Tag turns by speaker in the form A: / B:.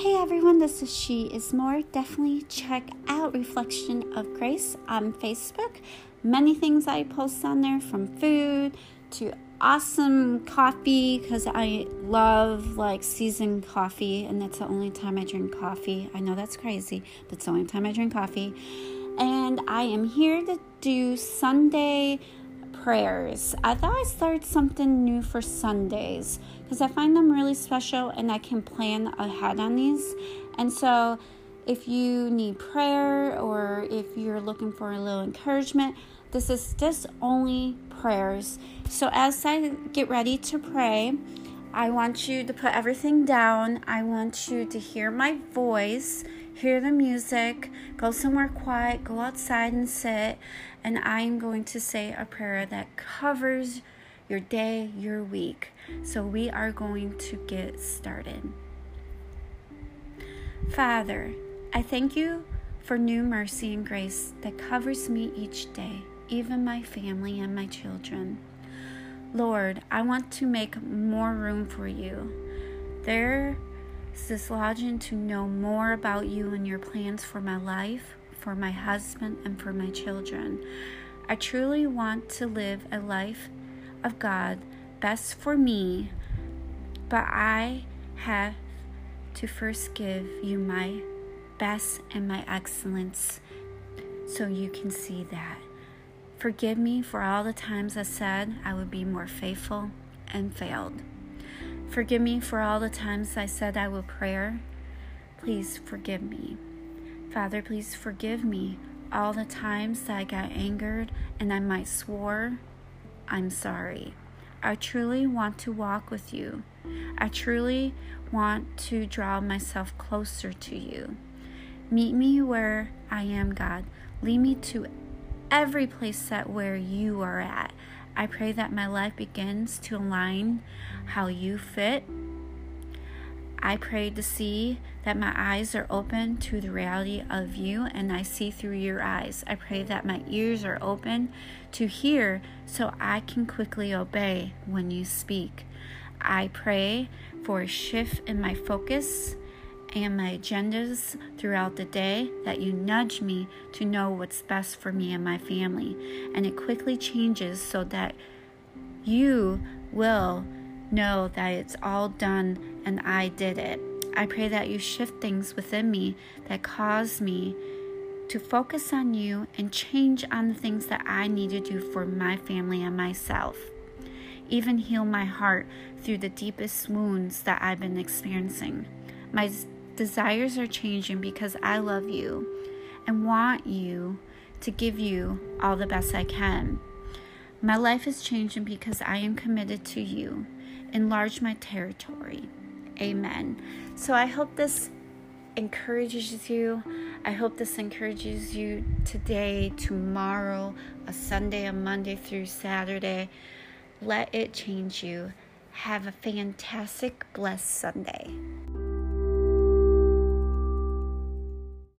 A: Hey everyone, this is She Is More. Definitely check out Reflection of Grace on Facebook. Many things I post on there from food to awesome coffee because I love like seasoned coffee, and that's the only time I drink coffee. I know that's crazy, but it's the only time I drink coffee. And I am here to do Sunday prayers. I thought I started something new for Sundays because I find them really special and I can plan ahead on these. And so, if you need prayer or if you're looking for a little encouragement, this is just only prayers. So, as I get ready to pray, I want you to put everything down. I want you to hear my voice hear the music, go somewhere quiet, go outside and sit, and I'm going to say a prayer that covers your day, your week. So we are going to get started. Father, I thank you for new mercy and grace that covers me each day, even my family and my children. Lord, I want to make more room for you. There's this lodging to know more about you and your plans for my life, for my husband, and for my children. I truly want to live a life of God best for me, but I have to first give you my best and my excellence so you can see that. Forgive me for all the times I said I would be more faithful and failed. Forgive me for all the times I said I will pray. Please forgive me. Father, please forgive me all the times that I got angered and I might swore. I'm sorry. I truly want to walk with you. I truly want to draw myself closer to you. Meet me where I am, God. Lead me to every place that where you are at. I pray that my life begins to align how you fit. I pray to see that my eyes are open to the reality of you and I see through your eyes. I pray that my ears are open to hear so I can quickly obey when you speak. I pray for a shift in my focus and my agendas throughout the day that you nudge me to know what's best for me and my family. And it quickly changes so that you will know that it's all done and I did it. I pray that you shift things within me that cause me to focus on you and change on the things that I need to do for my family and myself. Even heal my heart through the deepest wounds that I've been experiencing. My desires are changing because I love you and want you to give you all the best I can. My life is changing because I am committed to you. Enlarge my territory. Amen. So I hope this encourages you. I hope this encourages you today, tomorrow, a Sunday, a Monday through Saturday. Let it change you. Have a fantastic, blessed Sunday.